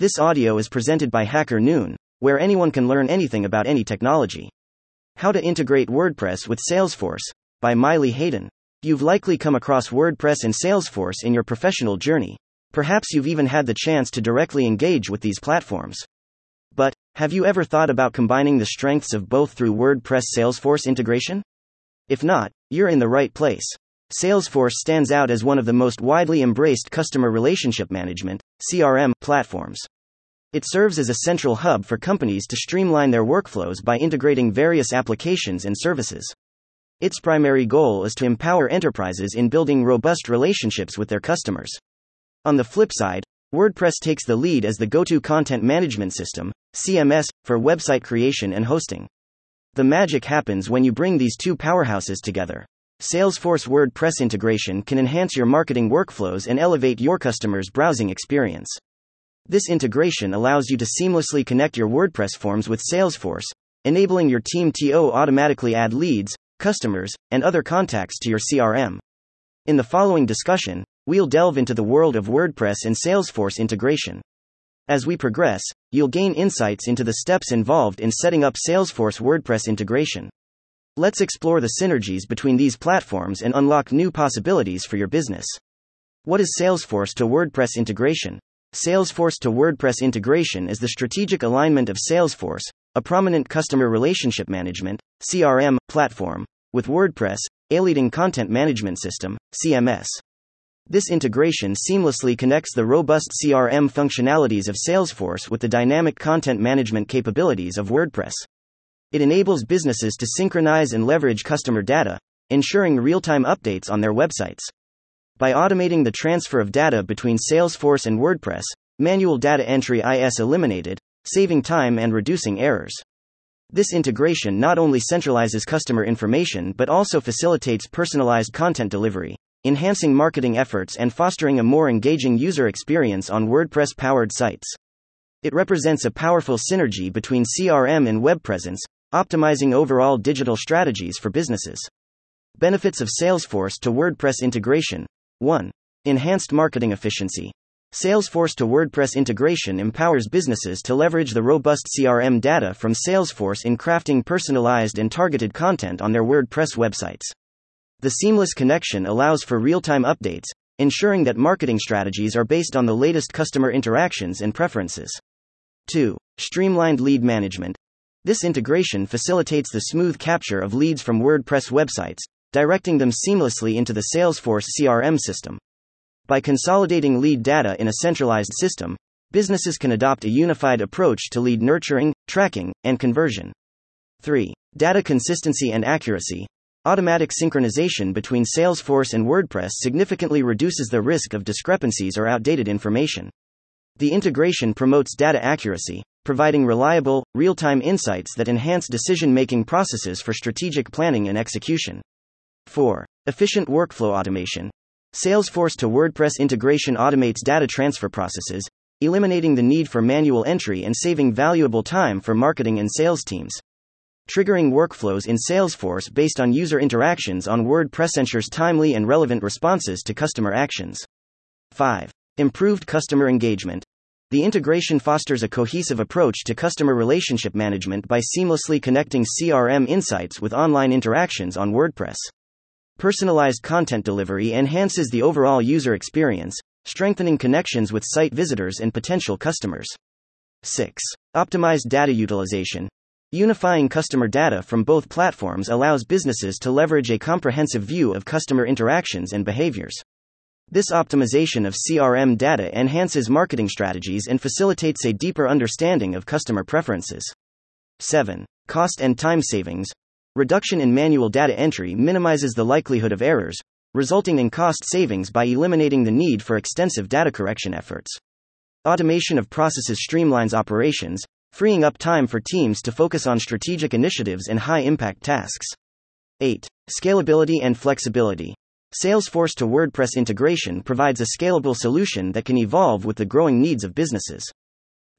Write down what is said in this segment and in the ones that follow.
This audio is presented by Hacker Noon, where anyone can learn anything about any technology. How to Integrate WordPress with Salesforce by Miley Hayden. You've likely come across WordPress and Salesforce in your professional journey. Perhaps you've even had the chance to directly engage with these platforms. But, have you ever thought about combining the strengths of both through WordPress Salesforce integration? If not, you're in the right place. Salesforce stands out as one of the most widely embraced customer relationship management CRM platforms. It serves as a central hub for companies to streamline their workflows by integrating various applications and services. Its primary goal is to empower enterprises in building robust relationships with their customers. On the flip side, WordPress takes the lead as the go to content management system, CMS, for website creation and hosting. The magic happens when you bring these two powerhouses together. Salesforce WordPress integration can enhance your marketing workflows and elevate your customers' browsing experience. This integration allows you to seamlessly connect your WordPress forms with Salesforce, enabling your team to automatically add leads, customers, and other contacts to your CRM. In the following discussion, we'll delve into the world of WordPress and Salesforce integration. As we progress, you'll gain insights into the steps involved in setting up Salesforce WordPress integration. Let's explore the synergies between these platforms and unlock new possibilities for your business. What is Salesforce to WordPress integration? Salesforce to WordPress integration is the strategic alignment of Salesforce, a prominent customer relationship management CRM platform, with WordPress, a leading content management system CMS. This integration seamlessly connects the robust CRM functionalities of Salesforce with the dynamic content management capabilities of WordPress. It enables businesses to synchronize and leverage customer data, ensuring real time updates on their websites. By automating the transfer of data between Salesforce and WordPress, manual data entry is eliminated, saving time and reducing errors. This integration not only centralizes customer information but also facilitates personalized content delivery, enhancing marketing efforts and fostering a more engaging user experience on WordPress powered sites. It represents a powerful synergy between CRM and web presence, Optimizing overall digital strategies for businesses. Benefits of Salesforce to WordPress integration 1. Enhanced marketing efficiency. Salesforce to WordPress integration empowers businesses to leverage the robust CRM data from Salesforce in crafting personalized and targeted content on their WordPress websites. The seamless connection allows for real time updates, ensuring that marketing strategies are based on the latest customer interactions and preferences. 2. Streamlined lead management. This integration facilitates the smooth capture of leads from WordPress websites, directing them seamlessly into the Salesforce CRM system. By consolidating lead data in a centralized system, businesses can adopt a unified approach to lead nurturing, tracking, and conversion. 3. Data consistency and accuracy. Automatic synchronization between Salesforce and WordPress significantly reduces the risk of discrepancies or outdated information. The integration promotes data accuracy, providing reliable, real time insights that enhance decision making processes for strategic planning and execution. 4. Efficient workflow automation. Salesforce to WordPress integration automates data transfer processes, eliminating the need for manual entry and saving valuable time for marketing and sales teams. Triggering workflows in Salesforce based on user interactions on WordPress ensures timely and relevant responses to customer actions. 5. Improved customer engagement. The integration fosters a cohesive approach to customer relationship management by seamlessly connecting CRM insights with online interactions on WordPress. Personalized content delivery enhances the overall user experience, strengthening connections with site visitors and potential customers. 6. Optimized data utilization. Unifying customer data from both platforms allows businesses to leverage a comprehensive view of customer interactions and behaviors. This optimization of CRM data enhances marketing strategies and facilitates a deeper understanding of customer preferences. 7. Cost and time savings. Reduction in manual data entry minimizes the likelihood of errors, resulting in cost savings by eliminating the need for extensive data correction efforts. Automation of processes streamlines operations, freeing up time for teams to focus on strategic initiatives and high impact tasks. 8. Scalability and flexibility. Salesforce to WordPress integration provides a scalable solution that can evolve with the growing needs of businesses.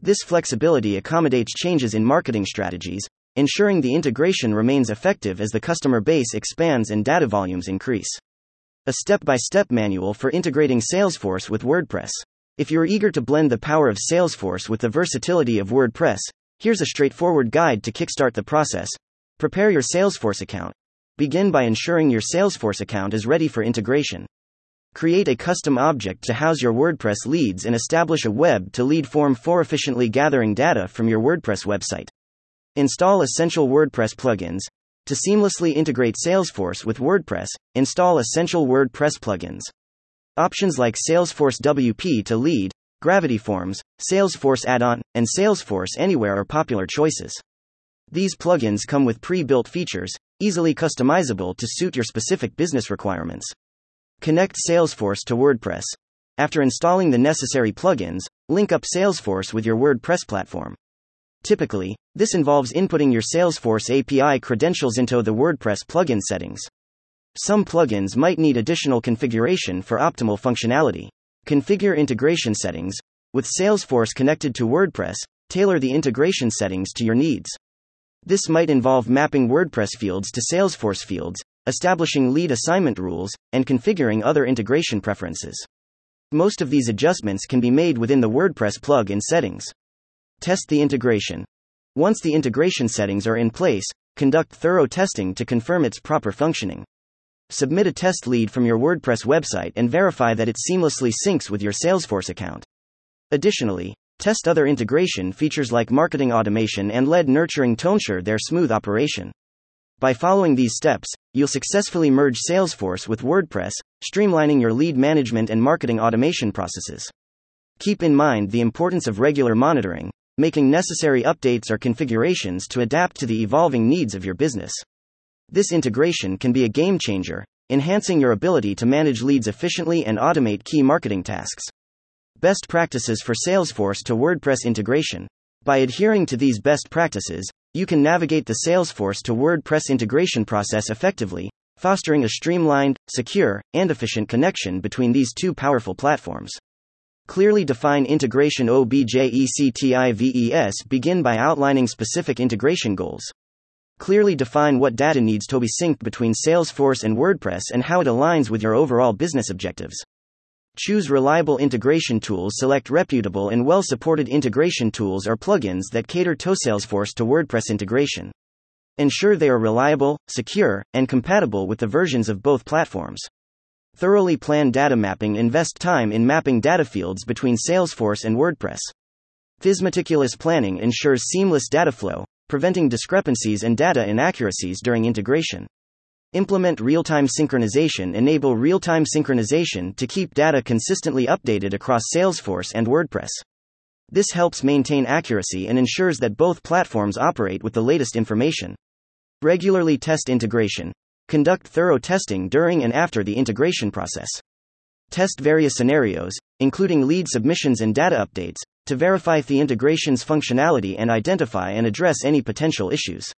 This flexibility accommodates changes in marketing strategies, ensuring the integration remains effective as the customer base expands and data volumes increase. A step by step manual for integrating Salesforce with WordPress. If you're eager to blend the power of Salesforce with the versatility of WordPress, here's a straightforward guide to kickstart the process. Prepare your Salesforce account. Begin by ensuring your Salesforce account is ready for integration. Create a custom object to house your WordPress leads and establish a web to lead form for efficiently gathering data from your WordPress website. Install essential WordPress plugins. To seamlessly integrate Salesforce with WordPress, install essential WordPress plugins. Options like Salesforce WP to lead, Gravity Forms, Salesforce Add on, and Salesforce Anywhere are popular choices. These plugins come with pre built features, easily customizable to suit your specific business requirements. Connect Salesforce to WordPress. After installing the necessary plugins, link up Salesforce with your WordPress platform. Typically, this involves inputting your Salesforce API credentials into the WordPress plugin settings. Some plugins might need additional configuration for optimal functionality. Configure integration settings. With Salesforce connected to WordPress, tailor the integration settings to your needs. This might involve mapping WordPress fields to Salesforce fields, establishing lead assignment rules, and configuring other integration preferences. Most of these adjustments can be made within the WordPress plug-in settings. Test the integration. Once the integration settings are in place, conduct thorough testing to confirm its proper functioning. Submit a test lead from your WordPress website and verify that it seamlessly syncs with your Salesforce account. Additionally, test other integration features like marketing automation and lead nurturing to ensure their smooth operation. By following these steps, you'll successfully merge Salesforce with WordPress, streamlining your lead management and marketing automation processes. Keep in mind the importance of regular monitoring, making necessary updates or configurations to adapt to the evolving needs of your business. This integration can be a game changer, enhancing your ability to manage leads efficiently and automate key marketing tasks. Best practices for Salesforce to WordPress integration. By adhering to these best practices, you can navigate the Salesforce to WordPress integration process effectively, fostering a streamlined, secure, and efficient connection between these two powerful platforms. Clearly define integration OBJECTIVES begin by outlining specific integration goals. Clearly define what data needs to be synced between Salesforce and WordPress and how it aligns with your overall business objectives. Choose reliable integration tools. Select reputable and well supported integration tools or plugins that cater to Salesforce to WordPress integration. Ensure they are reliable, secure, and compatible with the versions of both platforms. Thoroughly plan data mapping. Invest time in mapping data fields between Salesforce and WordPress. This meticulous planning ensures seamless data flow, preventing discrepancies and data inaccuracies during integration. Implement real time synchronization. Enable real time synchronization to keep data consistently updated across Salesforce and WordPress. This helps maintain accuracy and ensures that both platforms operate with the latest information. Regularly test integration. Conduct thorough testing during and after the integration process. Test various scenarios, including lead submissions and data updates, to verify the integration's functionality and identify and address any potential issues.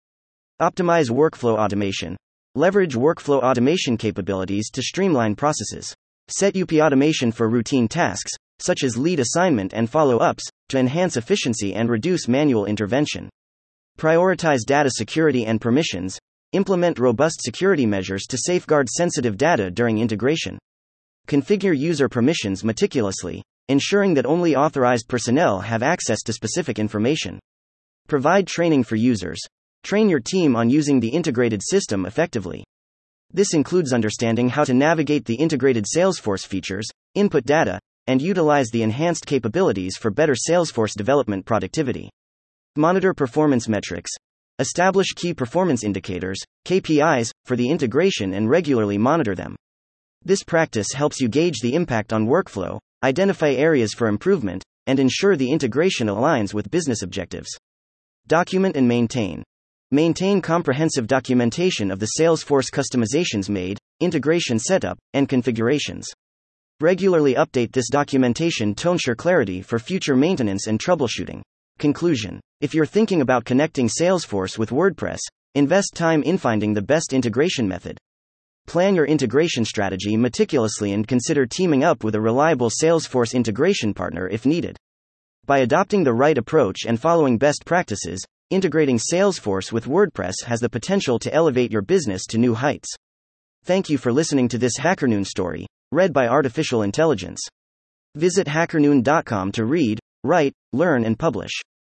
Optimize workflow automation. Leverage workflow automation capabilities to streamline processes. Set UP automation for routine tasks, such as lead assignment and follow ups, to enhance efficiency and reduce manual intervention. Prioritize data security and permissions. Implement robust security measures to safeguard sensitive data during integration. Configure user permissions meticulously, ensuring that only authorized personnel have access to specific information. Provide training for users. Train your team on using the integrated system effectively. This includes understanding how to navigate the integrated Salesforce features, input data, and utilize the enhanced capabilities for better Salesforce development productivity. Monitor performance metrics. Establish key performance indicators, KPIs, for the integration and regularly monitor them. This practice helps you gauge the impact on workflow, identify areas for improvement, and ensure the integration aligns with business objectives. Document and maintain. Maintain comprehensive documentation of the Salesforce customizations made, integration setup, and configurations. Regularly update this documentation to ensure clarity for future maintenance and troubleshooting. Conclusion If you're thinking about connecting Salesforce with WordPress, invest time in finding the best integration method. Plan your integration strategy meticulously and consider teaming up with a reliable Salesforce integration partner if needed. By adopting the right approach and following best practices, integrating Salesforce with WordPress has the potential to elevate your business to new heights. Thank you for listening to this HackerNoon story, read by Artificial Intelligence. Visit hackernoon.com to read, write, learn, and publish.